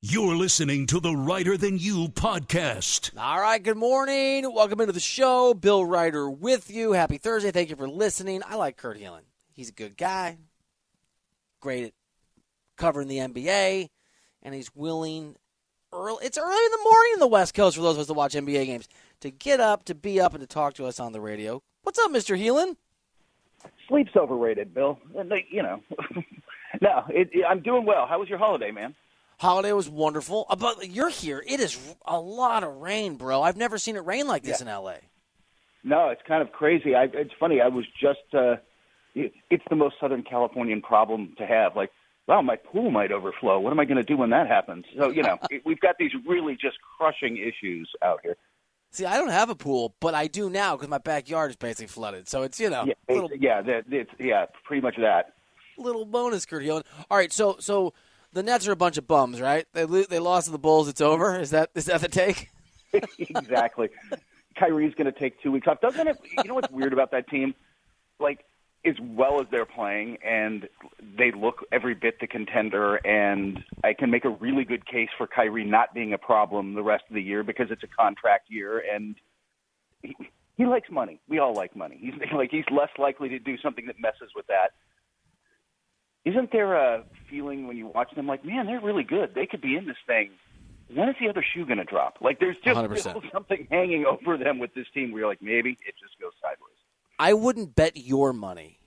You're listening to the Reiter Than You podcast. All right, good morning. Welcome into the show. Bill Reiter with you. Happy Thursday. Thank you for listening. I like Kurt Helin. He's a good guy, great at covering the NBA, and he's willing early. It's early in the morning in the West Coast for those of us that watch NBA games to get up, to be up, and to talk to us on the radio. What's up, Mr. Helin? Sleep's overrated, Bill. You know, no, it, it, I'm doing well. How was your holiday, man? Holiday was wonderful. Uh, But you're here. It is a lot of rain, bro. I've never seen it rain like this Yeah. in LA. No, it's kind of crazy. I, it's funny. I was just. Uh, it, it's the most Southern Californian problem to have. Like, wow, my pool might overflow. What am I going to do when that happens? So you know, it, we've got these really just crushing issues out here. See, I don't have a pool, but I do now because my backyard is basically flooded. So it's you know Yeah, little it's- yeah, that, it's yeah, pretty much that. little bonus, Helin. All right, so so the Nets are a bunch of bums, right? They they lost to the Bulls. It's over. Is that is that the take? exactly. Kyrie's going to take two weeks off. Doesn't it? You know what's weird about that team? Like, as well as they're playing, and they look every bit the contender, and I can make a really good case for Kyrie not being a problem the rest of the year because it's a contract year, and he, he likes money. We all like money. He's like he's less likely to do something that messes with that. Isn't there a feeling when you watch them like, man, they're really good. They could be in this thing. When is the other shoe going to drop? Like, there's just 100%. something hanging over them with this team where you're like, maybe it just goes sideways. I wouldn't bet your money,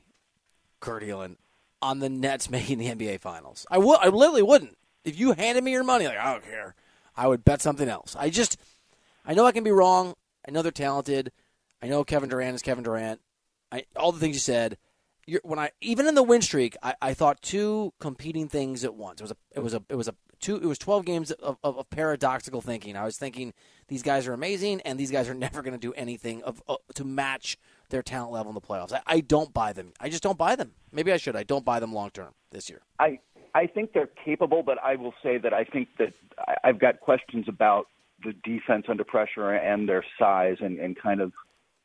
Kurt Helin, on the Nets making the NBA Finals. I would. I literally wouldn't. If you handed me your money, like I don't care, I would bet something else. I just, I know I can be wrong. I know they're talented. I know Kevin Durant is Kevin Durant. I, all the things you said. When I even in the win streak, I, I thought two competing things at once. It was a it was a it was a two it was twelve games of, of, of paradoxical thinking. I was thinking these guys are amazing, and these guys are never going to do anything of uh, to match their talent level in the playoffs. I, I don't buy them. I just don't buy them. Maybe I should. I don't buy them long term this year. I I think they're capable, but I will say that I think that I, I've got questions about the defense under pressure and their size and, and kind of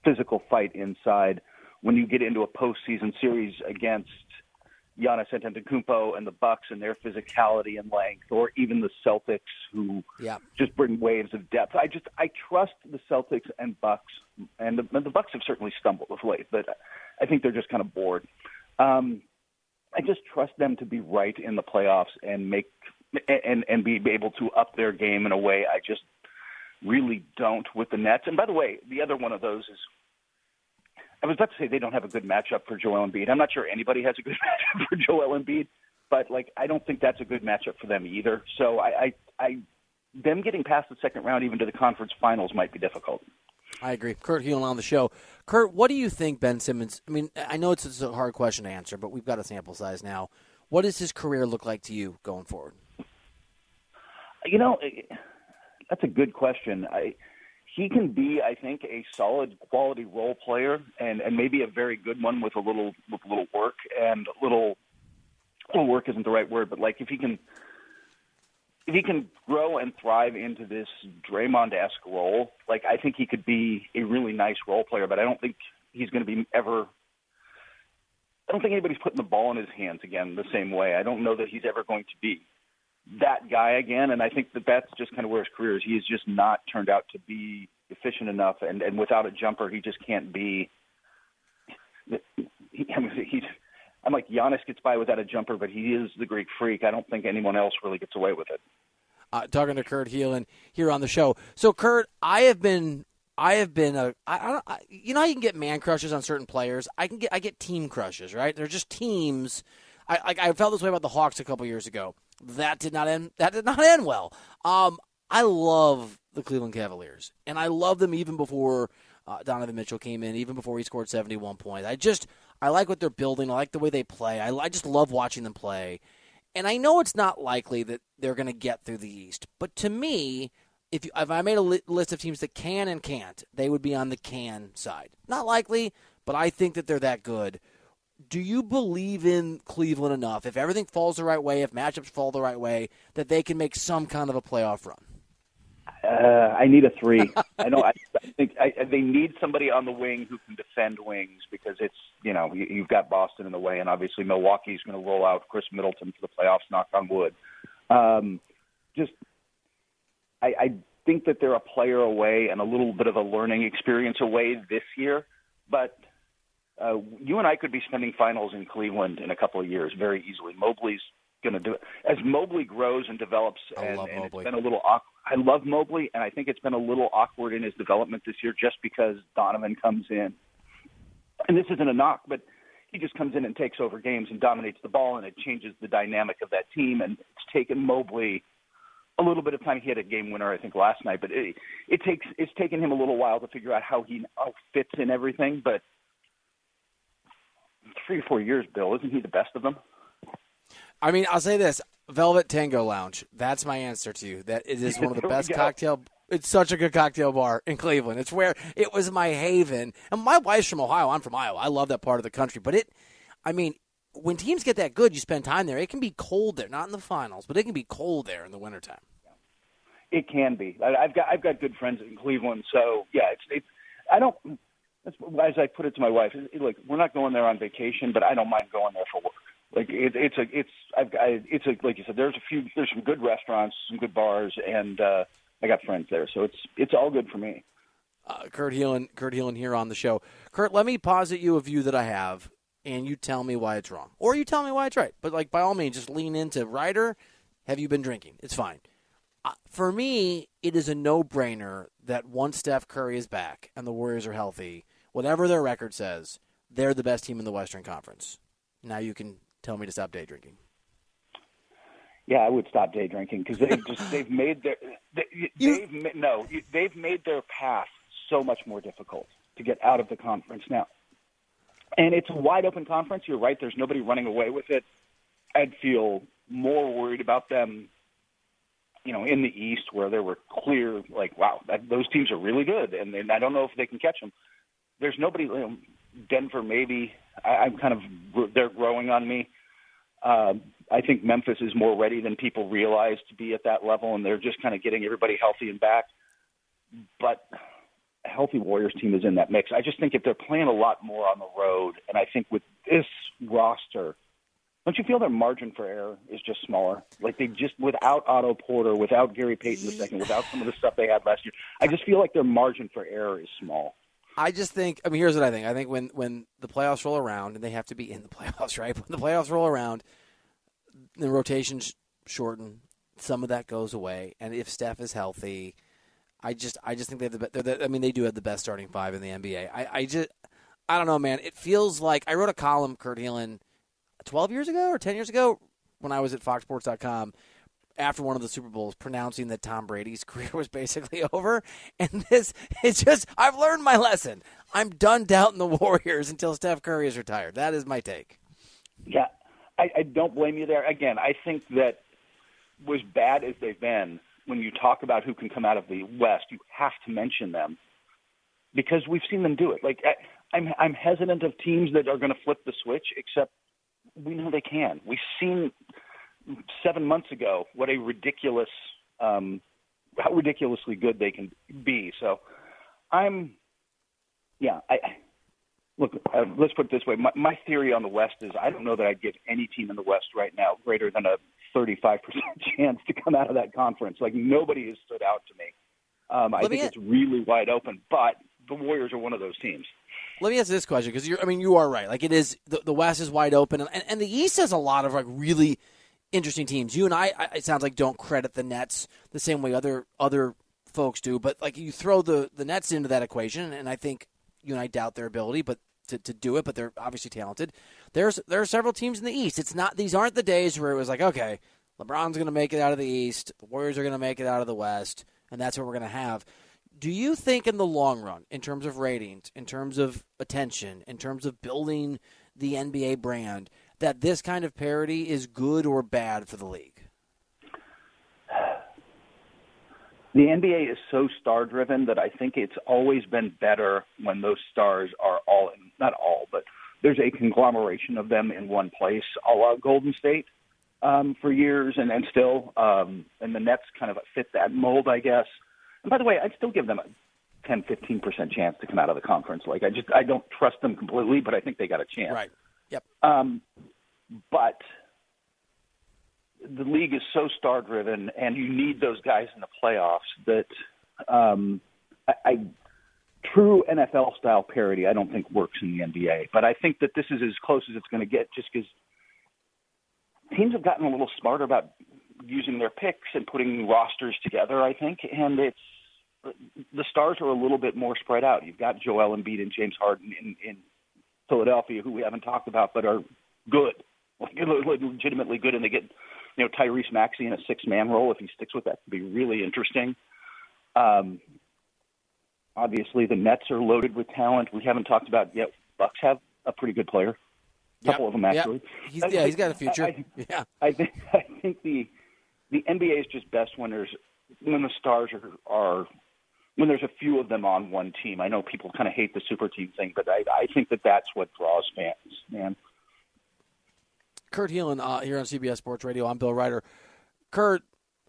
physical fight inside when you get into a postseason series against Giannis Antetokounmpo and the Bucks and their physicality and length, or even the Celtics who Yeah. just bring waves of depth. I just I trust the Celtics and Bucks, and the, and the Bucks have certainly stumbled of late, but I think they're just kind of bored. Um, I just trust them to be right in the playoffs and make and and be able to up their game in a way I just really don't with the Nets. And by the way, the other one of those is I was about to say they don't have a good matchup for Joel Embiid. I'm not sure anybody has a good matchup for Joel Embiid, but like I don't think that's a good matchup for them either. So I, I, I them getting past the second round, even to the conference finals, might be difficult. I agree. Kurt Helin on the show. Kurt, what do you think Ben Simmons? I mean, I know it's, it's a hard question to answer, but we've got a sample size now. What does his career look like to you going forward? You know, that's a good question. I, he can be, I think, a solid quality role player, and and maybe a very good one with a little with a little work and a little. Little work isn't the right word, but like if he can, if he can grow and thrive into this Draymond-esque role, like I think he could be a really nice role player. But I don't think he's to be ever. I don't think anybody's putting the ball in his hands again the same way. I don't know that he's ever going to be that guy again. And I think that that's just kind of where his career is. He has just not turned out to be efficient enough, and and without a jumper, he just can't be. He, I mean, he's. I'm like Giannis gets by without a jumper, but he is the Greek freak. I don't think anyone else really gets away with it. Uh, talking to Kurt Helin here on the show. So, Kurt, I have been, I have been a, I, I, you know you can get man crushes on certain players. I can get, I get team crushes, right? They're just teams. I, like I felt this way about the Hawks a couple years ago. That did not end. That did not end well. Um, I love the Cleveland Cavaliers, and I love them even before uh, Donovan Mitchell came in, even before he scored 71 points. I just, I like what they're building. I like the way they play. I, I just love watching them play. And I know it's not likely that they're going to get through the East, but to me, if you, if I made a li- list of teams that can and can't, they would be on the can side. Not likely, but I think that they're that good. Do you believe in Cleveland enough, if everything falls the right way, if matchups fall the right way, that they can make some kind of a playoff run? Uh, I need a three. I know. I, I think I, they need somebody on the wing who can defend wings because it's you know you, you've got Boston in the way, and obviously Milwaukee's going to roll out Khris Middleton for the playoffs. Knock on wood. Um, just I, I think that they're a player away and a little bit of a learning experience away this year. But uh, you and I could be spending finals in Cleveland in a couple of years very easily. Mobley's going to do it as Mobley grows and develops. I and, love and Mobley. it's been a little. Awkward. I love Mobley, and I think it's been a little awkward in his development this year, just because Donovan comes in. And this isn't a knock, but he just comes in and takes over games and dominates the ball, and it changes the dynamic of that team. And it's taken Mobley a little bit of time. He had a game winner, I think, last night, but it, it takes it's taken him a little while to figure out how he how fits in everything. But three or four years, Bill, isn't he the best of them? I mean, I'll say this: Velvet Tango Lounge. That's my answer to you. That it is one of the best cocktail. It's such a good cocktail bar in Cleveland. It's where it was my haven. And my wife's from Ohio. I'm from Iowa. I love that part of the country. But it, I mean, when teams get that good, you spend time there. It can be cold there, not in the finals, but it can be cold there in the wintertime. It can be. I've got I've got good friends in Cleveland, so yeah, it's it's. I don't. That's, as I put it to my wife, like we're not going there on vacation, but I don't mind going there for work. Like it, it's a it's I've got it's a like you said. There's a few there's some good restaurants, some good bars, and uh, I got friends there, so it's it's all good for me. uh, Kurt Helin, Kurt Helin here on the show. Kurt, let me posit you a view that I have, and you tell me why it's wrong, or you tell me why it's right. But like by all means, just lean into Reiter. Have you been drinking? It's fine. Uh, for me, it is a no-brainer that once Steph Curry is back and the Warriors are healthy, whatever their record says, they're the best team in the Western Conference. Now you can tell me to stop day drinking. Yeah, I would stop day drinking because they've just they've made their they, they've ma- no they've made their path so much more difficult to get out of the conference now, and it's a wide open conference. You're right. There's nobody running away with it. I'd feel more worried about them, you know, in the East where there were clear like wow that, those teams are really good, and, and I don't know if they can catch them. There's nobody. You know, Denver maybe. I, I'm kind of they're growing on me. Uh, I think Memphis is more ready than people realize to be at that level, and they're just kind of getting everybody healthy and back. But a healthy Warriors team is in that mix. I just think if they're playing a lot more on the road, and I think with this roster, don't you feel their margin for error is just smaller? Like they just without Otto Porter, without Gary Payton II, without some of the stuff they had last year, I just feel like their margin for error is small. I just think. I mean, here's what I think. I think when when the playoffs roll around, and they have to be in the playoffs, right? When the playoffs roll around, the rotations shorten. Some of that goes away, and if Steph is healthy, I just I just think they have the. be- They're the I mean, they do have the best starting five in the NBA. I I just I don't know, man. It feels like I wrote a column, Kurt Helin, twelve years ago or ten years ago when I was at FoxSports.com after one of the Super Bowls pronouncing that Tom Brady's career was basically over. And this it's just I've learned my lesson. I'm done doubting the Warriors until Steph Curry is retired. That is my take. Yeah, I, I don't blame you there. Again, I think that was bad as they've been. When you talk about who can come out of the West, you have to mention them because we've seen them do it. Like I, I'm, I'm hesitant of teams that are going to flip the switch, except we know they can. We've seen seven months ago what a ridiculous, um, how ridiculously good they can be. So, I'm, yeah, I. Look, uh, let's put it this way. My, my theory on the West is I don't know that I'd give any team in the West right now greater than a 35% chance to come out of that conference. Like, nobody has stood out to me. Um, I Let think it's really wide open, but the Warriors are one of those teams. Let me ask this question because you're. I mean, you are right. Like it is. The, the West is wide open, and, and the East has a lot of like really interesting teams. You and I, it sounds like, don't credit the Nets the same way other other folks do. But like you throw the the Nets into that equation, and I think you and I doubt their ability, but to, to do it. But they're obviously talented. There's there are several teams in the East. It's not these aren't the days where it was like okay, LeBron's going to make it out of the East, the Warriors are going to make it out of the West, and that's what we're going to have. Do you think in the long run, in terms of ratings, in terms of attention, in terms of building the NBA brand, that this kind of parity is good or bad for the league? The NBA is so star driven that I think it's always been better when those stars are all in, not all, but there's a conglomeration of them in one place, a la Golden State um, for years and, and still. Um, and the Nets kind of fit that mold, I guess. And by the way, I'd still give them a 10, 15% chance to come out of the conference. Like, I just, I don't trust them completely, but I think they got a chance. Right. Yep. Um, but the league is so star driven, and you need those guys in the playoffs that um, I, I true NFL style parity I don't think works in the NBA. But I think that this is as close as it's going to get, just because teams have gotten a little smarter about using their picks and putting rosters together. I think, and it's the stars are a little bit more spread out. You've got Joel Embiid and James Harden in, in Philadelphia, who we haven't talked about, but are good, like, legitimately good, and they get you know Tyrese Maxey in a six man role if he sticks with that could be really interesting. Um, obviously, the Nets are loaded with talent. We haven't talked about yet. Bucks have a pretty good player. A couple Yep, of them actually. Yep. He's, yeah, he's got a future. I, I, yeah. I think I think the the NBA is just best when there's when the stars are are when there's a few of them on one team. I know people kind of hate the super team thing, but I I think that that's what draws fans, man. Kurt Helin uh, here on CBS Sports Radio. I'm Bill Reiter. Kurt,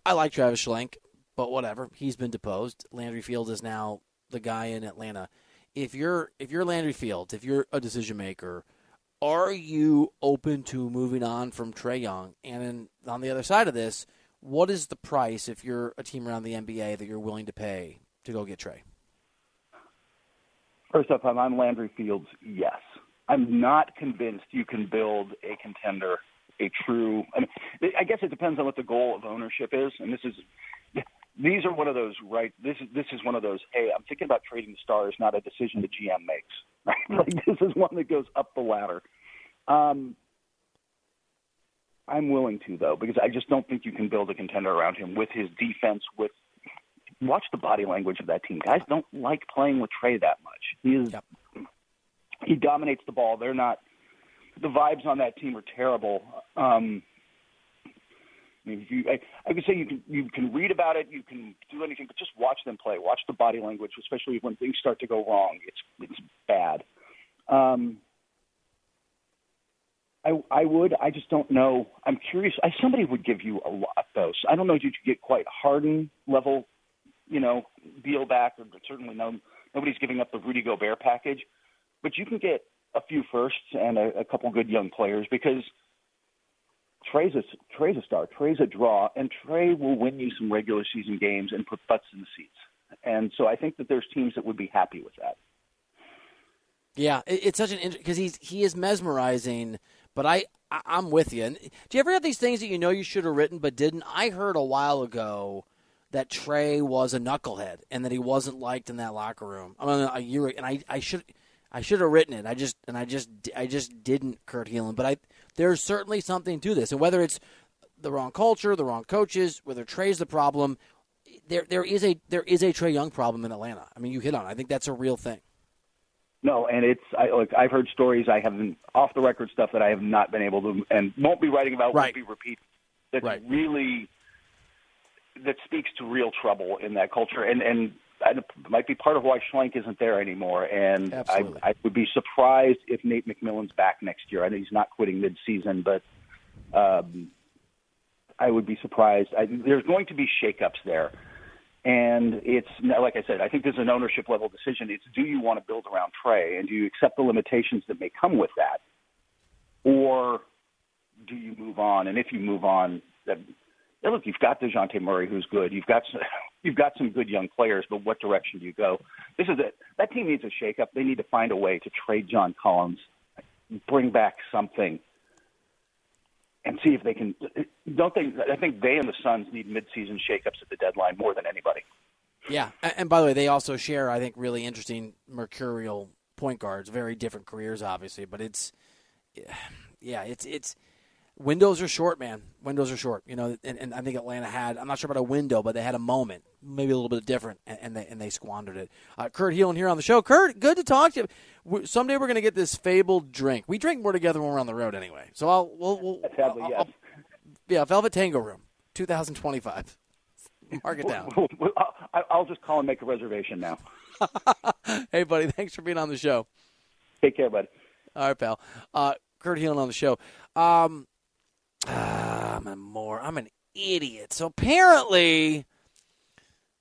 I like Travis Schlenk, but whatever. He's been deposed. Landry Field is now the guy in Atlanta. If you're if you're Landry Fields, if you're a decision maker, are you open to moving on from Trae Young? And then on the other side of this, what is the price if you're a team around the NBA that you're willing to pay to go get Trae? First off, I'm Landry Fields. Yes, I'm not convinced you can build a contender, a true. I, mean, I guess it depends on what the goal of ownership is, and this is. These are one of those right. This is this is one of those. Hey, I'm thinking about trading the stars, not a decision the GM makes. Right? Like this is one that goes up the ladder. Um, I'm willing to though, because I just don't think you can build a contender around him with his defense. With watch the body language of that team. Guys don't like playing with Trae that much. He is Yep. he dominates the ball. They're not the vibes on that team are terrible. Um, I mean, if you, I, I would say you can you can read about it, you can do anything, but just watch them play. Watch the body language, especially when things start to go wrong. It's it's bad. Um, I I would. I just don't know. I'm curious. I, somebody would give you a lot though. So I don't know Did you get quite Harden level, you know, deal back. Or certainly no. Nobody's giving up the Rudy Gobert package, but you can get a few firsts and a, a couple good young players because Trae's a Trae's a star. Trae's a draw, and Trae will win you some regular season games and put butts in the seats. And so I think that there's teams that would be happy with that. Yeah, it's such an because he's he is mesmerizing. But I, I'm with you. And do you ever have these things that you know you should have written but didn't? I heard a while ago that Trae was a knucklehead and that he wasn't liked in that locker room. I mean, a year and I I should I should have written it. I just and I just I just didn't, Kurt Helin. But I there's certainly something to this, and whether it's the wrong culture, the wrong coaches, whether Trae's the problem, there there is a there is a Trae Young problem in Atlanta. I mean, you hit on. it. I think that's a real thing. No, and it's I like I've heard stories I haven't off the record stuff that I have not been able to and won't be writing about, Right. won't be repeated. That's Right. really that speaks to real trouble in that culture, and and it might be part of why Schlenk isn't there anymore. And I, Absolutely. I would be surprised if Nate McMillan's back next year. I know he's not quitting mid-season, but um, I would be surprised. I, there's going to be shakeups there. And it's like I said, I think there's an ownership level decision. It's do you want to build around Trae, and do you accept the limitations that may come with that, or do you move on? And if you move on, that yeah, look, you've got Dejounte Murray, who's good. You've got some, you've got some good young players, but what direction do you go? This is it. That team needs a shakeup. They need to find a way to trade John Collins, bring back something, and see if they can. Don't they? I think they and the Suns need midseason shakeups at the deadline more than anybody. Yeah, and by the way, they also share, I think, really interesting mercurial point guards. Very different careers, obviously, but it's, yeah, it's it's windows are short, man. Windows are short. You know, and, and I think Atlanta had. I'm not sure about a window, but they had a moment, maybe a little bit different, and, and they and they squandered it. Uh, Kurt Helin here on the show. Kurt, good to talk to you. We- Someday we're going to get this fabled drink. We drink more together when we're on the road, anyway. So I'll we'll, we'll Sadly, I'll- yes. I'll- yeah, Velvet Tango Room, 2025. Mark it down. I'll just call and make a reservation now. hey, buddy, thanks for being on the show. Take care, buddy. All right, pal. Uh, Kurt Helin on the show. Um, ah, I'm a more. I'm an idiot. So apparently,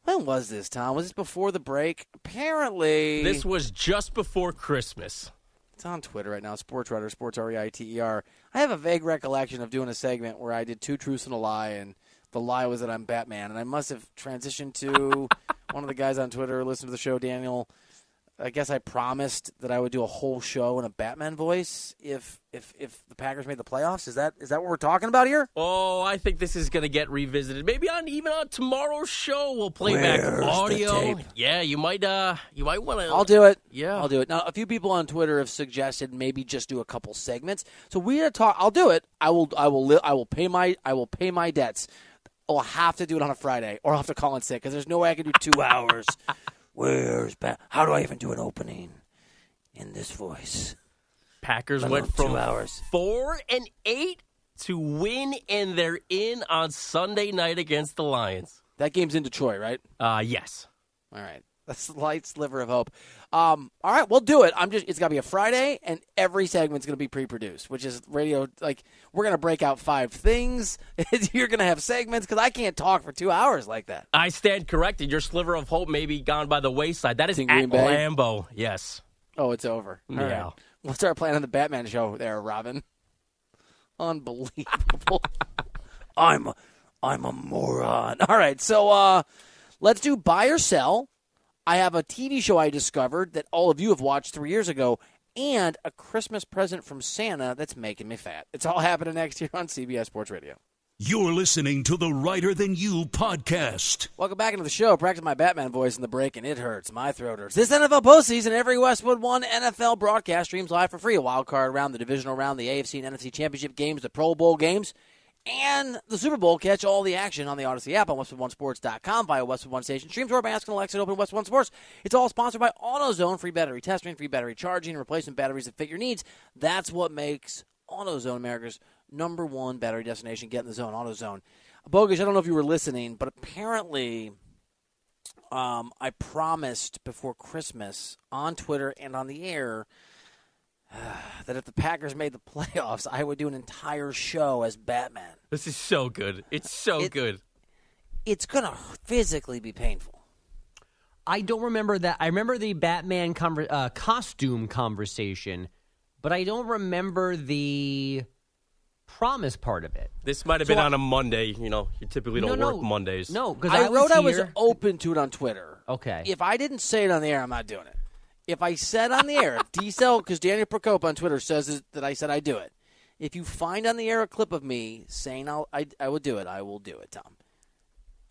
when was this, Tom? Was this before the break? Apparently, This was just before Christmas. It's on Twitter right now. Sports Reiter, Sports R E I T E R. I have a vague recollection of doing a segment where I did two truths and a lie, and the lie was that I'm Batman, and I must have transitioned to one of the guys on Twitter who listened to the show, Daniel. I guess I promised that I would do a whole show in a Batman voice if if if the Packers made the playoffs. Is that is that what we're talking about here? Oh, I think this is going to get revisited. Maybe on even on tomorrow's show, we'll play back Where's the audio. Yeah, you might. Uh, you might want to. I'll do it. Yeah. I'll do it. Now, a few people on Twitter have suggested maybe just do a couple segments. So we gotta talk. I'll do it. I will. I will. Li- I will pay my. I will pay my debts. I'll have to do it on a Friday, or I'll have to call in sick because there's no way I can do two hours. Where's Bat? How do I even do an opening in this voice? Packers Let went from two hours. four and eight to win, and they're in on Sunday night against the Lions. That game's in Detroit, right? Uh, yes. All right. A slight sliver of hope. Um, all right, we'll do it. I'm just it's gotta be a Friday and every segment's gonna be pre produced, which is radio like we're gonna break out five things. You're gonna have segments because I can't talk for two hours like that. I stand corrected. Your sliver of hope may be gone by the wayside. That is In Green Bay? Lambeau. Yes. Oh, it's over. All Yeah. right. We'll start playing on the Batman show there, Robin. Unbelievable. I'm a, I'm a moron. All right, so uh let's do buy or sell. I have a TV show I discovered that all of you have watched 3 years ago and a Christmas present from Santa that's making me fat. It's all happening next year on CBS Sports Radio. You're listening to the Reiter Than You podcast. Welcome back into the show. Practice my Batman voice in the break, and it hurts. My throat hurts. This NFL postseason, every Westwood One NFL broadcast streams live for free. A wild card round, the divisional round, the AFC and NFC championship games, the Pro Bowl games, and the Super Bowl. Catch all the action on the Audacy app on WestwoodOneSports.com via Westwood One Station Streams or by asking Alexa to open Westwood One Sports. It's all sponsored by AutoZone. Free battery testing, free battery charging, replacement batteries that fit your needs. That's what makes AutoZone America's number one battery destination. Get in the zone, AutoZone. Bogusz, I don't know if you were listening, but apparently um, I promised before Christmas on Twitter and on the air that if the Packers made the playoffs, I would do an entire show as Batman. This is so good. It's so It- good. It's going to physically be painful. I don't remember that. I remember the Batman conver- uh, costume conversation, but I don't remember the promise part of it. This might have So been I- on a Monday. You know, you typically don't no, work no. Mondays. No, because I, I, wrote was I was open to it on Twitter. Okay. If I didn't say it on the air, I'm not doing it. If I said on the air, D-Cell, because Daniel Procope on Twitter says that I said I do it. If you find on the air a clip of me saying I'll, I, I will do it, I will do it, Tom.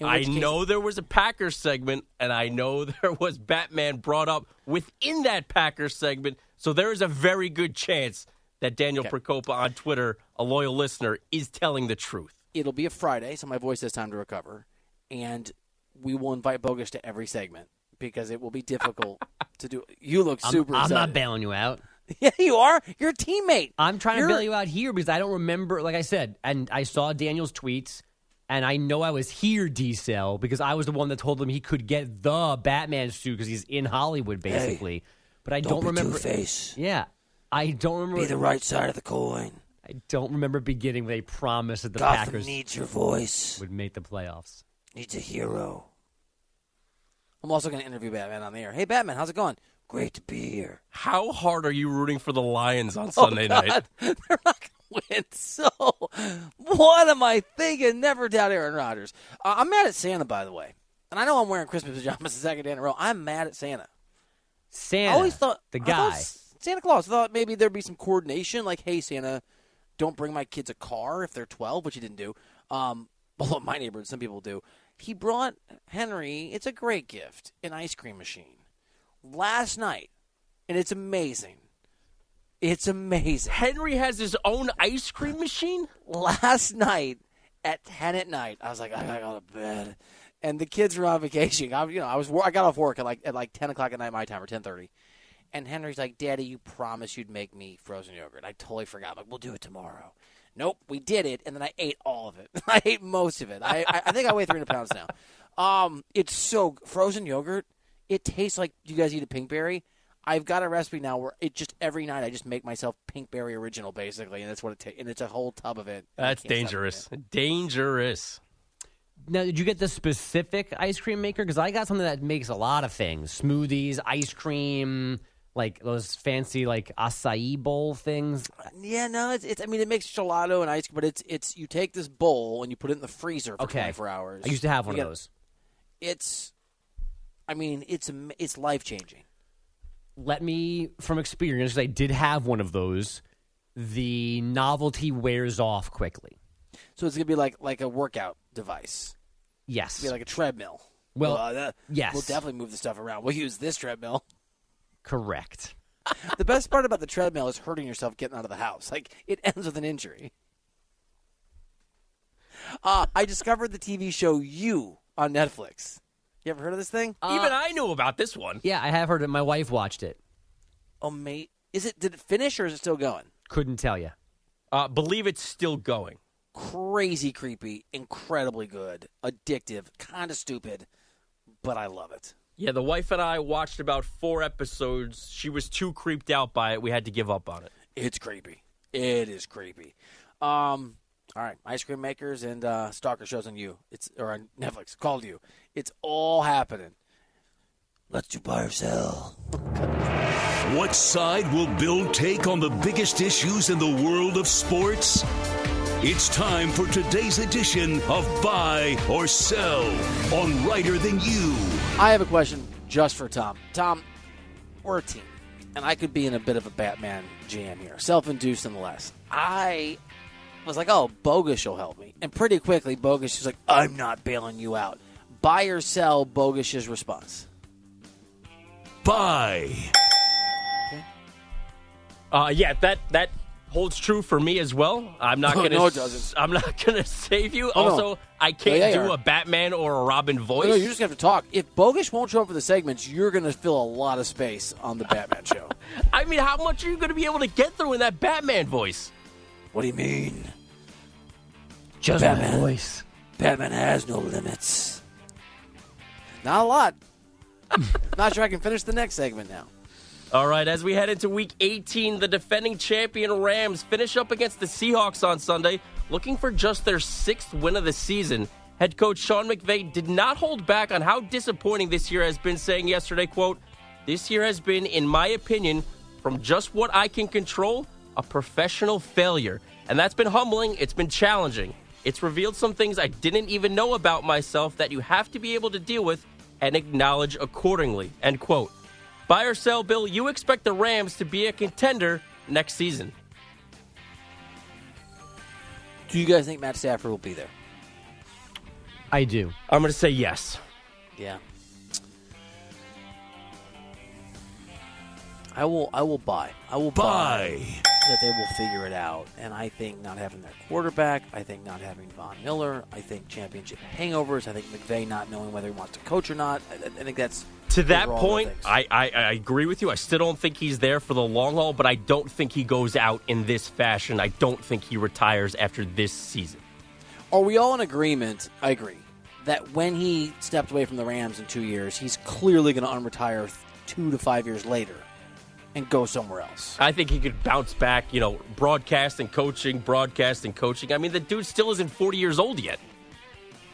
I case- know there was a Packers segment, and I know there was Batman brought up within that Packers segment. So there is a very good chance that Daniel Okay. Procopa on Twitter, a loyal listener, is telling the truth. it'll be a Friday, so my voice has time to recover, and we will invite Bogusz to every segment because it will be difficult to do. You look I'm, super. I'm not bailing you out. Yeah, you are. You're a teammate. I'm trying You're- to bail you out here because I don't remember, like I said, and I saw Daniel's tweets, and I know I was here, D Cell, because I was the one that told him he could get the Batman suit because he's in Hollywood, basically. but I don't, remember. face. Yeah, I don't remember. Be The right side of the coin. I don't remember beginning with a promise that the Packers needs your voice. would make the playoffs. Needs a hero. I'm also going to interview Batman on the air. Hey, Batman, how's it going? Great to be here. How hard are you rooting for the Lions on Sunday Oh, God. night? They're not going to win. So, what am I thinking? Never doubt Aaron Rodgers. Uh, I'm mad at Santa, by the way. And I know I'm wearing Christmas pajamas the second day in a row. I'm mad at Santa. Santa, I always thought the I thought guy. Santa Claus. I thought maybe there'd be some coordination. Like, hey, Santa, don't bring my kids a car if they're 12, which he didn't do. Um, although my neighborhood, some people do. He brought Henry. It's a great gift, an ice cream machine. Last night, and it's amazing. It's amazing. Henry has his own ice cream machine? Last night at 10 at night, I was like, I gotta go to bed. And the kids were on vacation. I, you know, I was I got off work at like at like 10 o'clock at night my time or 10:30. And Henry's like, Daddy, you promised you'd make me frozen yogurt. I totally forgot. I'm like, we'll do it tomorrow. Nope, we did it, and then I ate all of it. I ate most of it. I, I, I think I weigh 300 pounds now. Um, it's so frozen yogurt. It tastes like you guys eat a pinkberry. I've got a recipe now where it just every night I just make myself pinkberry original basically, and that's what it takes. And it's a whole tub of it. That's dangerous. eating Dangerous. Now, did you get the specific ice cream maker? Because I got something that makes a lot of things: smoothies, ice cream, like those fancy like acai bowl things. Yeah, no, it's, it's I mean it makes gelato and ice cream, but it's it's you take this bowl and you put it in the freezer for Okay. 24 hours. I used to have one You of those. It's I mean, it's it's life-changing. Let me, from experience, I did have one of those. The novelty wears off quickly. So it's going to be like like a workout device. Yes. Be like a treadmill. Well, uh, that- yes. We'll definitely move the stuff around. We'll use this treadmill. Correct. The best part about the treadmill is hurting yourself getting out of the house. Like it ends with an injury. Uh, I discovered the TV show You on Netflix. You ever heard of this thing? Even I knew about this one. Yeah, I have heard it. My wife watched it. Oh, mate, is it? Did it finish or is it still going? Couldn't tell you. Uh, believe it's still going. Crazy creepy, incredibly good, addictive, kind of stupid, but I love it. Yeah, the wife and I watched about four episodes. She was too creeped out by it. We had to give up on it. It's creepy. It is creepy. Um, all right, ice cream makers and uh, stalker shows on you. It's or on Netflix. Called you. It's all happening. Let's do buy or sell. What side will Bill take on the biggest issues in the world of sports? It's time for today's edition of Buy or Sell on Reiter Than You. I have a question just for Tom. Tom, we're a team, and I could be in a bit of a Batman jam here, self-induced nonetheless. I was like, "Oh, Bogusz will help me," and pretty quickly, Bogusz is like, "I'm not bailing you out." Buy or sell Bogusz's response. Buy. Uh, yeah, that that holds true for me as well. I'm not gonna. no, it doesn't. I'm not gonna save you. Oh, no. also, I can't do are. a Batman or a Robin voice. No, you're just gonna have to talk. If Bogusz won't show up for the segments, you're gonna fill a lot of space on the Batman show. I mean, how much are you gonna be able to get through in that Batman voice? What do you mean? Just Batman. voice. Batman has no limits. Not a lot. Not sure I can finish the next segment now. All right, as we head into week 18, the defending champion Rams finish up against the Seahawks on Sunday, looking for just their sixth win of the season. Head coach Sean McVay did not hold back on how disappointing this year has been, saying yesterday, quote, This year has been, in my opinion, from just what I can control, a professional failure. And that's been humbling, it's been challenging. It's revealed some things I didn't even know about myself that you have to be able to deal with and acknowledge accordingly. End quote. Buy or sell, Bill, you expect the Rams to be a contender next season. Do you guys think Matt Stafford will be there? I do. I'm going to say yes. Yeah. I will. I will buy. I will buy Buy. That they will figure it out. And I think not having their quarterback. I think not having Von Miller. I think championship hangovers. I think McVay not knowing whether he wants to coach or not. I, I think that's To that those are all the point. I, I, I agree with you. I still don't think he's there for the long haul, but I don't think he goes out in this fashion. I don't think he retires after this season. Are we all in agreement? I agree that when he stepped away from the Rams in two years, he's clearly going to unretire two to five years later and go somewhere else. I think he could bounce back, you know, broadcast and coaching, broadcast and coaching. I mean, the dude still isn't 40 years old yet.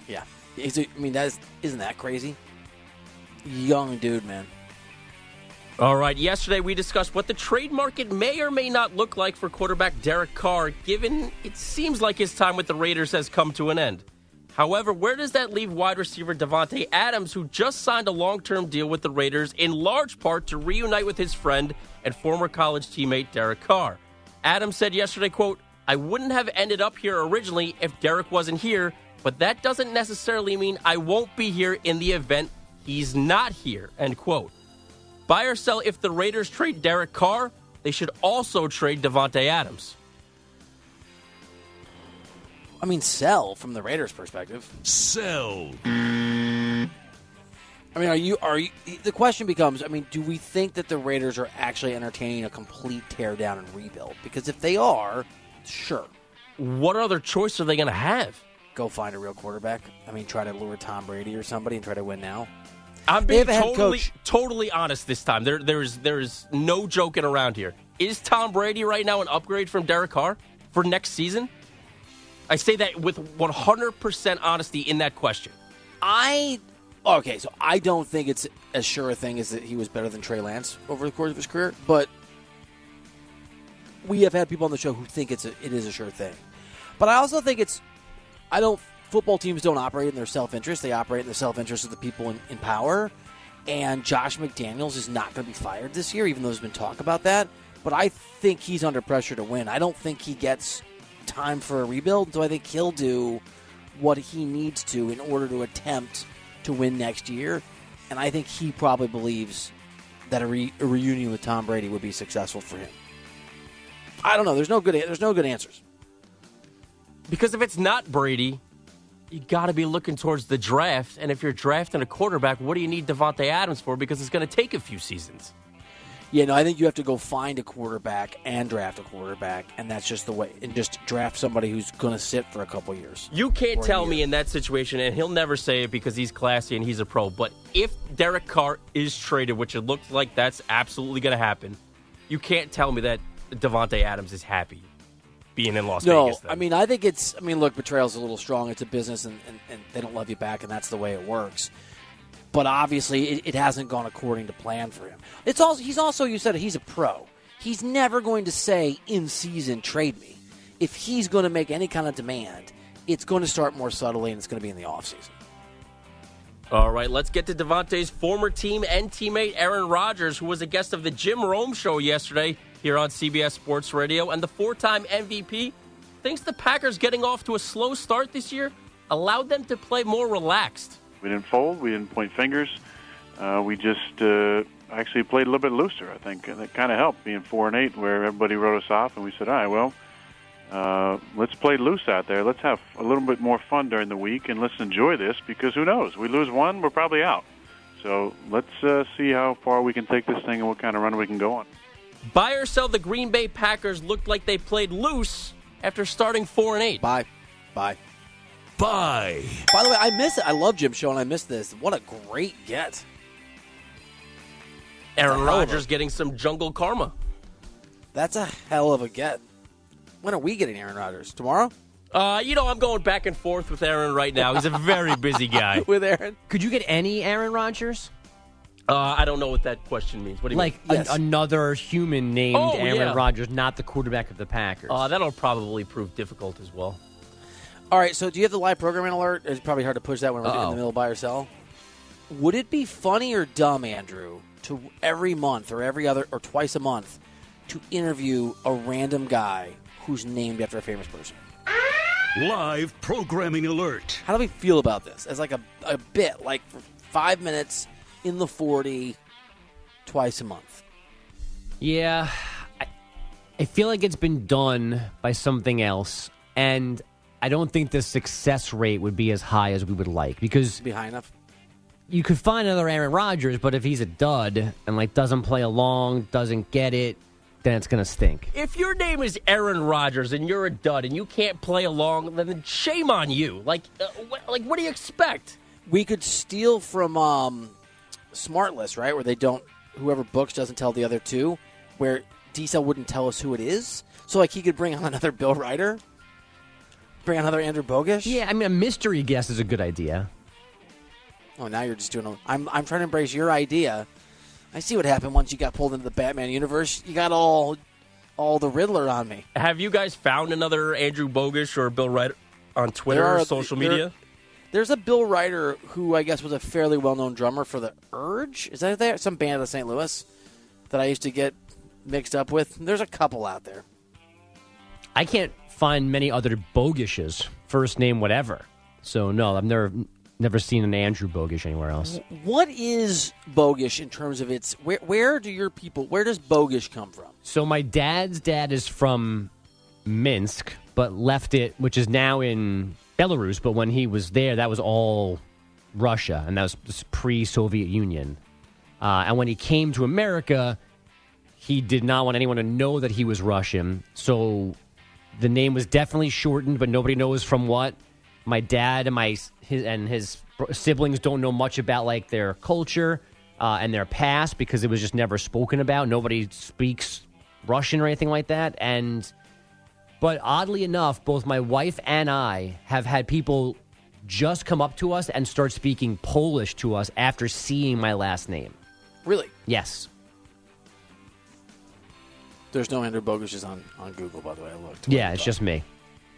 Yeah, Is it- I mean that is isn't that crazy? Young dude, man. All right, yesterday we discussed what the trade market may or may not look like for quarterback Derek Carr, given it seems like his time with the Raiders has come to an end. However, where does that leave wide receiver Davante Adams, who just signed a long term deal with the Raiders in large part to reunite with his friend and former college teammate Derek Carr? Adams said yesterday, quote, I wouldn't have ended up here originally if Derek wasn't here, but that doesn't necessarily mean I won't be here in the event he's not here, end quote. Buy or sell if the Raiders trade Derek Carr, they should also trade Davante Adams. I mean, sell from the Raiders' perspective. Sell. I mean, are you are you? The question becomes: I mean, do we think that the Raiders are actually entertaining a complete teardown and rebuild? Because if they are, sure, What other choice are they going to have? go find a real quarterback. I mean, try to lure Tom Brady or somebody and try to win now. I'm being have a head totally, coach. totally honest this time. There, there's, there's no joking around here. Is Tom Brady right now an upgrade from Derek Carr for next season? I say that with 100% honesty in that question. I Okay, so I don't think it's as sure a thing as that he was better than Trey Lance over the course of his career, but we have had people on the show who think it's a, it is a sure thing. But I also think it's I don't football teams don't operate in their self interest; they operate in the self interest of the people in, in power. And Josh McDaniels is not going to be fired this year, even though there's been talk about that. But I think he's under pressure to win. I don't think he gets time for a rebuild, so I think he'll do what he needs to in order to attempt to win next year. And I think he probably believes that a, re- a reunion with Tom Brady would be successful for him. I don't know. There's no good. There's no good answers. Because if it's not Brady, you got to be looking towards the draft. And if you're drafting a quarterback, what do you need Davante Adams for? Because it's going to take a few seasons. Yeah, no, I think you have to go find a quarterback and draft a quarterback, and that's just the way. And just draft somebody who's going to sit for a couple years. You can't tell me in that situation, and he'll never say it because he's classy and he's a pro. But if Derek Carr is traded, which it looks like that's absolutely going to happen, you can't tell me that Davante Adams is happy being in Las No, Vegas. then. I mean, I think it's. I mean, look, betrayal's a little strong. It's a business, and, and, and they don't love you back, and that's the way it works. But obviously, it, it hasn't gone according to plan for him. It's also he's also you said it, he's a pro. He's never going to say in season trade me. If he's going to make any kind of demand, it's going to start more subtly, and it's going to be in the offseason. All right, let's get to Davante's former team and teammate Aaron Rodgers, who was a guest of the Jim Rome show yesterday here on CBS Sports Radio, and the four-time MVP thinks the Packers getting off to a slow start this year allowed them to play more relaxed. We didn't fold. We didn't point fingers. Uh, we just uh, actually played a little bit looser. I think and that kind of helped being four and eight, where everybody wrote us off, and we said, "All right, well, uh, let's play loose out there. Let's have a little bit more fun during the week, and let's enjoy this because who knows? We lose one, we're probably out. So let's uh, see how far we can take this thing and what kind of run we can go on." Buy or sell the Green Bay Packers looked like they played loose after starting four and eight. Bye, bye. Bye. By the way, I miss it. I love Jim Show, and I miss this. What a great get. Aaron hell Rodgers getting some jungle karma. That's a hell of a get. When are we getting Aaron Rodgers? Tomorrow? Uh, you know, I'm going back and forth with Aaron right now. He's a very busy guy. With Aaron? Could you get any Aaron Rodgers? Uh, I don't know what that question means. What do you Like mean? an- Yes. another human named Oh, Aaron yeah. Rodgers, not the quarterback of the Packers. Uh, that'll probably prove difficult as well. All right, so do you have the live programming alert? It's probably hard to push that when we're in Uh-oh. the middle of buy or sell. Would it be funny or dumb, Andrew, to every month or every other or twice a month to interview a random guy who's named after a famous person? Live programming alert. How do we feel about this? As like a, a bit, like for five minutes in the 40, twice a month. Yeah, I, I feel like it's been done by something else, and I don't think the success rate would be as high as we would like because Be high enough? you could find another Aaron Rodgers, but if he's a dud and like doesn't play along, doesn't get it, then it's gonna stink. If your name is Aaron Rodgers and you're a dud and you can't play along, then shame on you. Like, uh, wh- like, what do you expect? we could steal from um, SmartLess, right? Where they don't, whoever books doesn't tell the other two, where Diesel wouldn't tell us who it is. So, like, he could bring on another Bill Reiter, bring another Andrew Bogusz. Yeah, I mean a mystery guess is a good idea. Oh, now you're just doing. A, I'm I'm trying to embrace your idea. I see what happened once you got pulled into the Batman universe. You got all, all the Riddler on me. Have you guys found another Andrew Bogusz or Bill Reiter on Twitter There or social there- media? There's a Bill Reiter who I guess was a fairly well-known drummer for the Urge. Is that there? Some band out of St. Louis that I used to get mixed up with. There's a couple out there. I can't find many other Bogishes, first name whatever. So no, I've never never seen an Andrew Bogusz anywhere else. What is bogish in terms of its where? Where do your people? Where does bogish come from? So my dad's dad is from Minsk, but left it, which is now in Belarus. But when he was there, that was all Russia, and that was pre-Soviet Union. Uh, and when he came to America, he did not want anyone to know that he was Russian. So the name was definitely shortened, but nobody knows from what. My dad and my his and his siblings don't know much about like their culture uh, and their past because it was just never spoken about. Nobody speaks Russian or anything like that. And but oddly enough, both my wife and I have had people just come up to us and start speaking Polish to us after seeing my last name. Really? Yes. There's no Andrew Bogusz on, on Google, by the way. I looked. Yeah, it's just me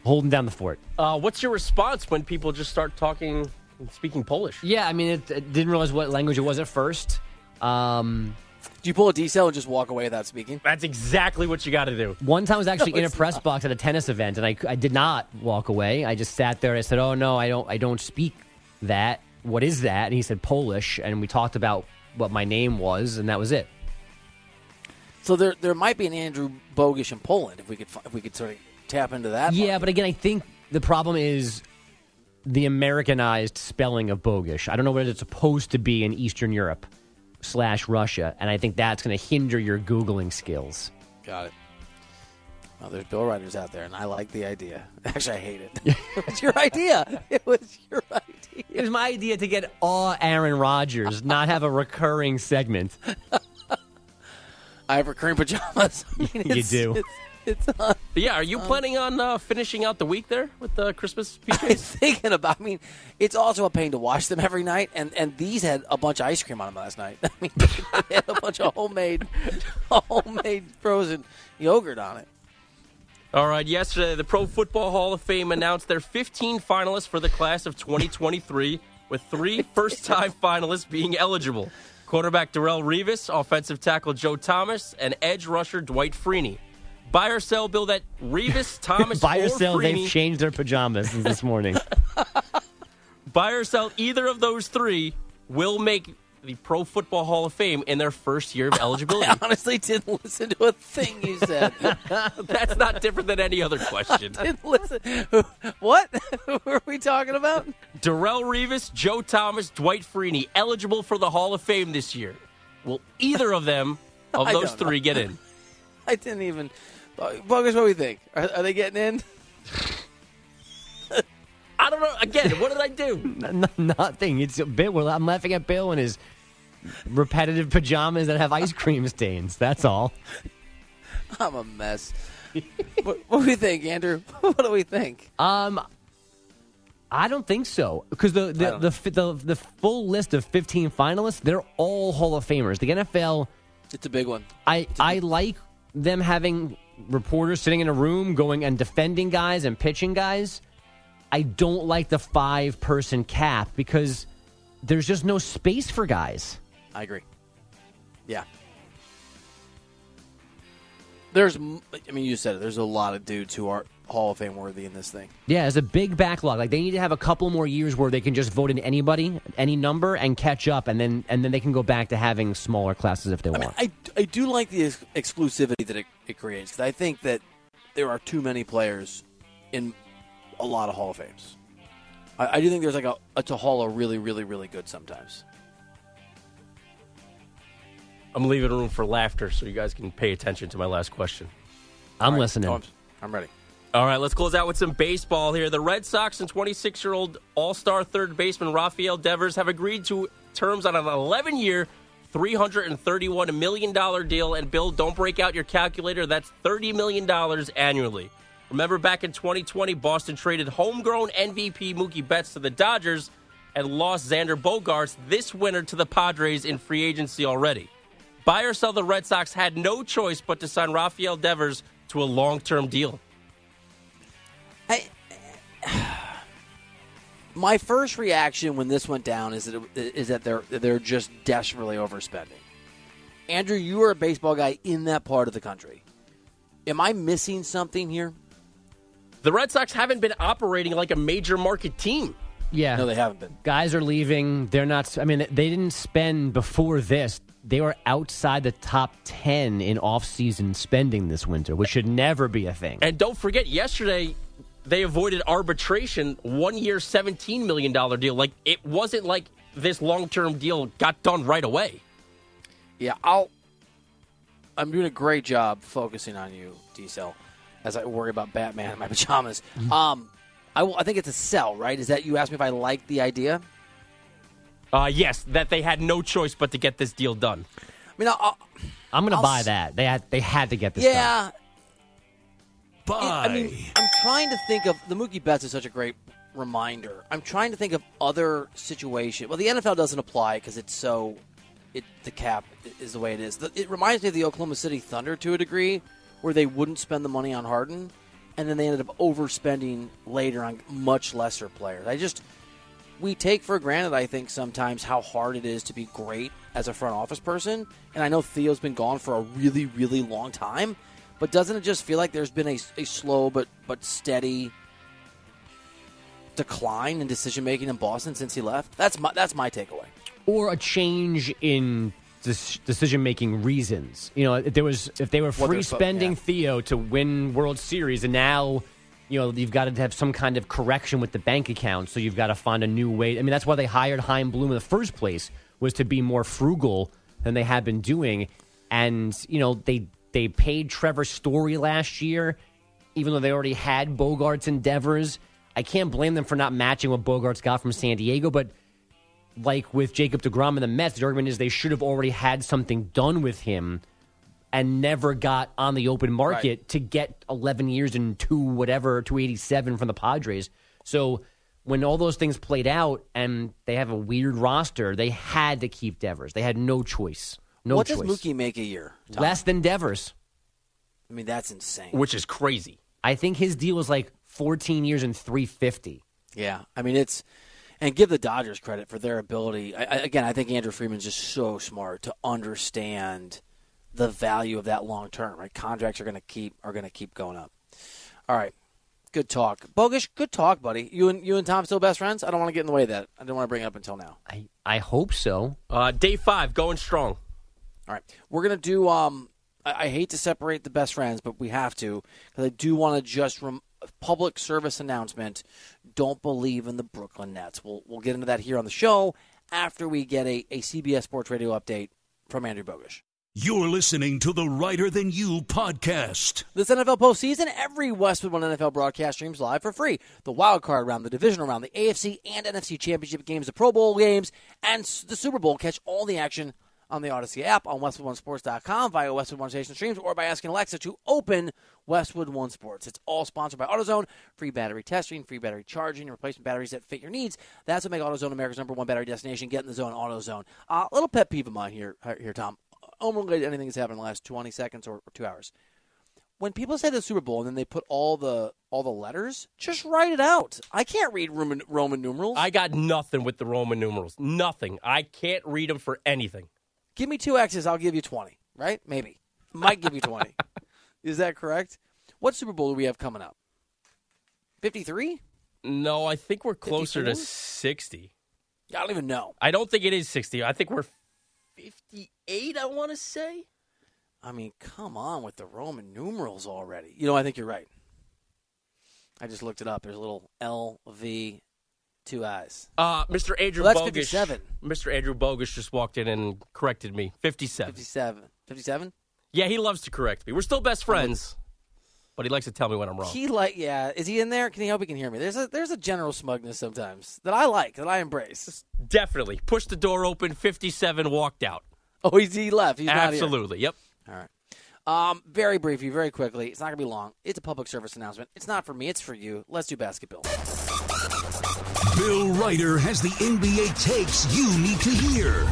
holding down the fort. Uh, what's your response when people just start talking, speaking Polish? Yeah, I mean, it, it didn't realize what language it was at first. Um, Do you pull a D cell and just walk away without speaking? That's exactly what you got to do. one time I was actually No, in a it's press box at a tennis event, and I, I did not walk away. I just sat there. I said, "Oh no, I don't I don't speak that. What is that?" And he said Polish, and we talked about what my name was, and that was it. So there there might be an Andrew Bogusz in Poland if we could if we could sort of tap into that. Yeah, market. but again, I think the problem is the Americanized spelling of Bogusz. I don't know what it's supposed to be in Eastern Europe slash Russia, and I think that's going to hinder your Googling skills. got it. Well, there's Bill Reiters out there, and I like the idea. Actually, I hate it. it's your idea. It was your idea. It was my idea to get all Aaron Rodgers, not have a recurring segment. I have recurring pajamas. I mean, You do. It's, it's on. Yeah, are you planning on uh, finishing out the week there with the Christmas I'm thinking about. I mean, it's also a pain to wash them every night, and and these had a bunch of ice cream on them last night. I mean, they had a bunch of homemade, homemade frozen yogurt on it. All right, yesterday, the Pro Football Hall of Fame announced their 15 finalists for the class of 2023, with three first time finalists being eligible quarterback Darrelle Revis, offensive tackle Joe Thomas, and edge rusher Dwight Freeney. Buy or sell, Bill, that Revis, Thomas, Buy or or sell, Freeney, they've changed their pajamas this morning. buy or sell either of those three will make the Pro Football Hall of Fame in their first year of eligibility. I honestly didn't listen to a thing you said. That's not different than any other question. didn't listen. What? Who are we talking about? Darrelle Revis, Joe Thomas, Dwight Freeney eligible for the Hall of Fame this year. Will either of them, of I those don't know. three, get in? I didn't even. Bogusz, what do we think? Are, are they getting in? I don't know. Again, what did I do? N- nothing. It's a bit. Well, I'm laughing at Bill and his repetitive pajamas that have ice cream stains. That's all. I'm a mess. what, what do we think, Andrew? What do we think? Um, I don't think so because the the don't the, the the full list of 15 finalists, they're all Hall of Famers. The NFL, It's a big one. I I like them having reporters sitting in a room going and defending guys and pitching guys. I don't like the five person cap because there's just no space for guys. I agree. Yeah. There's, I mean, you said it. There's a lot of dudes who are Hall of Fame worthy in this thing. Yeah, it's a big backlog. Like they need to have a couple more years where they can just vote in anybody, any number, and catch up, and then and then they can go back to having smaller classes if they I mean, want. I, I do like the ex- exclusivity that it, it creates because I think that there are too many players in a lot of Hall of Fames. I, I do think there's like a, a to Hall are really, really, really good sometimes. I'm leaving room for laughter so you guys can pay attention to my last question. I'm All right. listening. Oh, I'm, I'm ready. All right, let's close out with some baseball here. The Red Sox and 26 year old All Star third baseman Rafael Devers have agreed to terms on an 11 year, $331 million deal. And Bill, don't break out your calculator. That's $30 million annually. Remember back in 2020, Boston traded homegrown MVP Mookie Betts to the Dodgers and lost Xander Bogaerts this winter to the Padres in free agency already. Buy or sell, the Red Sox had no choice but to sign Rafael Devers to a long term deal. I, my first reaction when this went down is that it, is that they're they're just desperately overspending. Andrew, you are a baseball guy in that part of the country. Am I missing something here? The Red Sox haven't been operating like a major market team. Yeah, No, they haven't been. guys are leaving. They're not. I mean, they didn't spend before this. They were outside the top ten in off-season spending this winter, which should never be a thing. And don't forget, yesterday they avoided arbitration, one year, $17 million deal. Like, it wasn't like this long term deal got done right away. Yeah, I'll. I'm doing a great job focusing on you, Diesel, as I worry about Batman in my pajamas. Um, I, will- I think it's a sell, right? Is that you asked me if I like the idea? Uh, yes, that they had no choice but to get this deal done. I mean, I'll, I'll, I'm going to buy s- that. They had. They had to get this. done. yeah. Buy. I mean, I'm trying to think of the Mookie Betts is such a great reminder. I'm trying to think of other situations. Well, the NFL doesn't apply because it's so. It the cap is the way it is. The- It reminds me of the Oklahoma City Thunder to a degree, where they wouldn't spend the money on Harden, and then they ended up overspending later on much lesser players. I just we take for granted, I think, sometimes how hard it is to be great as a front office person. And I know Theo's been gone for a really, really long time, but doesn't it just feel like there's been a, a slow but but steady decline in decision making in Boston since he left? That's my that's my takeaway. or a change in decision making reasons. You know, if there was if they were free spending yeah. Theo to win World Series, and now you know you've got to have some kind of correction with the bank account, so you've got to find a new way. I mean, that's why they hired Chaim Bloom in the first place was to be more frugal than they had been doing, and you know they they paid Trevor Story last year, even though they already had Bogaerts endeavors. I can't blame them for not matching what Bogaerts got from San Diego, but like with Jacob DeGrom and the Mets, the argument is they should have already had something done with him and never got on the open market Right. to get 11 years and two whatever 287 from the Padres. So when all those things played out and they have a weird roster, they had to keep Devers. They had no choice. No what choice. does Mookie make a year? Tom? Less than Devers. I mean, that's insane. which is crazy. I think his deal was like 14 years and 350. Yeah, I mean it's, and give the Dodgers credit for their ability. I, I, again, I think Andrew Friedman's just so smart to understand the value of that long term. Right, contracts are going to keep are going to keep going up. All right, good talk, Bogusz. Good talk, buddy. You and you and Tom still best friends. I don't want to get in the way of that. I didn't want to bring it up until now. I, I hope so. Uh, day five, going strong. All right, we're gonna do. Um, I, I hate to separate the best friends, but we have to because I do want to just rem- public service announcement. Don't believe in the Brooklyn Nets. We'll we'll get into that here on the show after we get a, a CBS Sports Radio update from Andrew Bogusz. You're listening to the Reiter Than You podcast. This NFL postseason, every Westwood One NFL broadcast streams live for free. The wild card round, the divisional round, the AFC and NFC championship games, the Pro Bowl games, and the Super Bowl. Catch all the action on the Audacy app, on WestwoodOneSports.com, via Westwood One Station Streams, or by asking Alexa to open Westwood One Sports. It's all sponsored by AutoZone. Free battery testing, free battery charging, replacement batteries that fit your needs. That's what makes AutoZone America's number one battery destination. Get in the zone, AutoZone. Uh, little pet peeve of mine here, here, Tom. Unrelated to anything that's happened in the last 20 seconds or, or two hours when people say the Super Bowl and then they put all the all the letters, just write it out. I can't read Roman, Roman numerals. I got nothing with the Roman numerals. Nothing. I can't read them for anything. give me two X's, I'll give you twenty. Right? Maybe. Might give you twenty. Is that correct? What Super Bowl do we have coming up? Fifty three? No, I think we're closer to 60. I don't even know. I don't think it is 60. I think we're 58, I want to say. I mean, come on with the Roman numerals already. You know, I think you're right. I just looked it up. There's a little L V two eyes. Uh, Mr. Andrew Well, that's Bogusz. 57. Mr. Andrew Bogusz just walked in and corrected me. 57. 57. 57? Yeah, he loves to correct me. We're still best friends, but he likes to tell me when I'm wrong. He like yeah. Is he in there? Can he hope he can hear me? There's a there's a general smugness sometimes that I like that I embrace. Definitely. Pushed the door open, 57, walked out. Oh, he's, he left. He's not here. Absolutely. Yep. All right. Um, very briefly, very quickly. It's not gonna be long. It's a public service announcement. It's not for me. It's for you. Let's do basketball. Bill Reiter has the NBA takes you need to hear.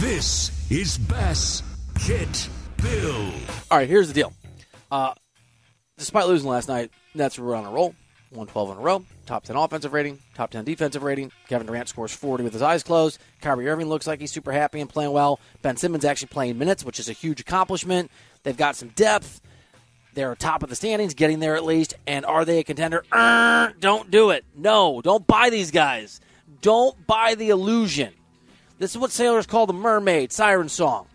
This is Bass Kit Bill. All right. Here's the deal. Uh, despite losing last night, Nets were on a roll. 112 in a row. Top 10 offensive rating. Top 10 defensive rating. Kevin Durant scores 40 with his eyes closed. Kyrie Irving looks like he's super happy and playing well. Ben Simmons actually playing minutes, which is a huge accomplishment. They've got some depth. They're top of the standings, getting there at least. And are they a contender? Er, don't do it. No, don't buy these guys. Don't buy the illusion. This is what sailors call the mermaid siren song.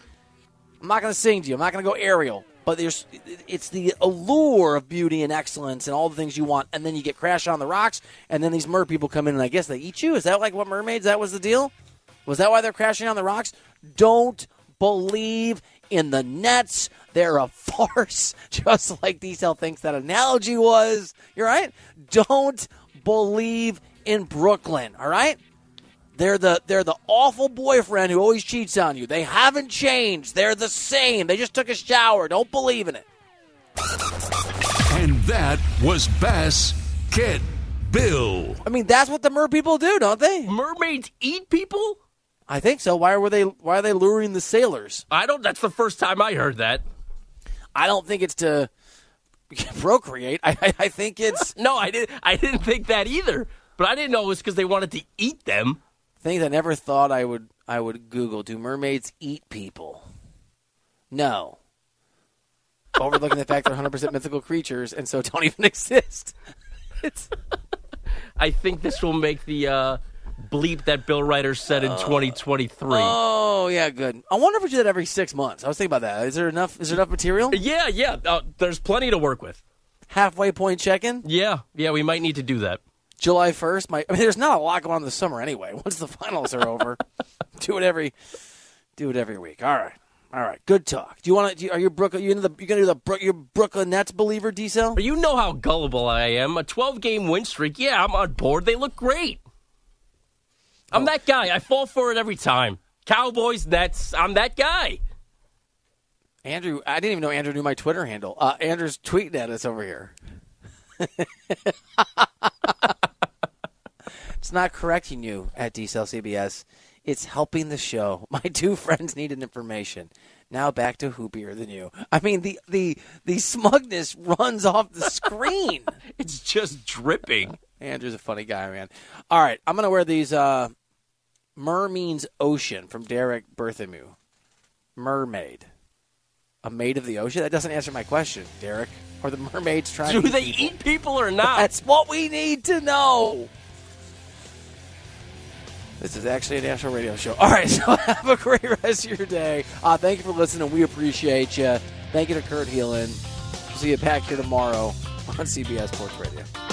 I'm not going to sing to you. I'm not going to go Ariel. But there's, it's the allure of beauty and excellence and all the things you want, and then you get crashed on the rocks, and then these mer people come in and I guess they eat you. Is that like what mermaids? That was the deal. Was that why they're crashing on the rocks? Don't believe in the Nets. They're a farce, just like Diesel thinks that analogy was. You're right. Don't believe in Brooklyn. All right. They're the they're the awful boyfriend who always cheats on you. They haven't changed. They're the same. They just took a shower. Don't believe in it. And that was Bass Kid Bill. I mean, that's what the mer people do, don't they? Mermaids eat people? I think so. Why were they? Why are they luring the sailors? I don't. That's the first time I heard that. I don't think it's to procreate. I, I, I think it's No, I didn't. I didn't think that either. But I didn't know it was because they wanted to eat them. Things I never thought I would. I would Google. Do mermaids eat people? No. Overlooking the fact they're 100% mythical creatures and so don't even exist. It's I think this will make the uh, bleep that Bill Reiter said in 2023. oh yeah, good. I wonder if we do that every six months. I was thinking about that. Is there enough? Is there enough material? yeah, yeah. Uh, there's plenty to work with. Halfway point check-in. Yeah, yeah. We might need to do that. July 1st. My, I mean, there's not a lot going on this summer anyway. Once the finals are over, do it every, do it every week. All right, all right. Good talk. Do you want to? Are you Brooklyn? You into the? You gonna do the? Your Brooklyn Nets believer, Diesel? You know how gullible I am. A 12 game win streak. Yeah, I'm on board. They look great. I'm that guy. I fall for it every time. Cowboys, Nets. I'm that guy. Andrew, I didn't even know Andrew knew my Twitter handle. Uh, Andrew's tweeting at us over here. it's not correcting you at DCL CBS. It's helping the show. My two friends needed information. Now back to hoopier than you. I mean, the the the smugness runs off the screen. It's just dripping. Andrew's a funny guy, man. All right, I'm gonna wear these. Uh, Mer means ocean from Derek Berthamew. Mermaid, a maid of the ocean. That doesn't answer my question, Derek. Are the mermaids trying Do to they people? eat people or not? That's what we need to know. This is actually a national radio show. All right, so have a great rest of your day. Uh, thank you for listening. We appreciate you. Thank you to Kurt Helin. See you back here tomorrow on CBS Sports Radio.